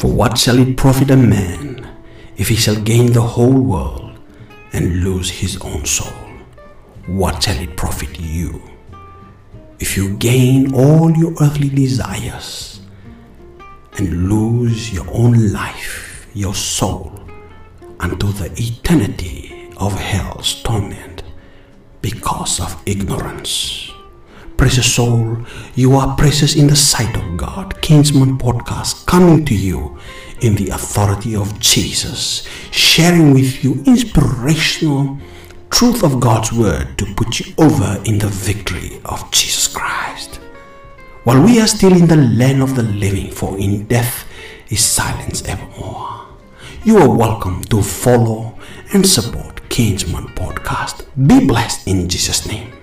For what shall it profit a man if he shall gain the whole world and lose his own soul? What shall it profit you if you gain all your earthly desires and lose your own life, your soul, unto the eternity of hell's torment because of ignorance? Precious soul, you are precious in the sight of. Kingsman Podcast coming to you in the authority of Jesus, sharing with you inspirational truth of God's word to put you over in the victory of Jesus Christ. While we are still in the land of the living, for in death is silence evermore. You are welcome to follow and support Kingsman Podcast. Be blessed in Jesus' name.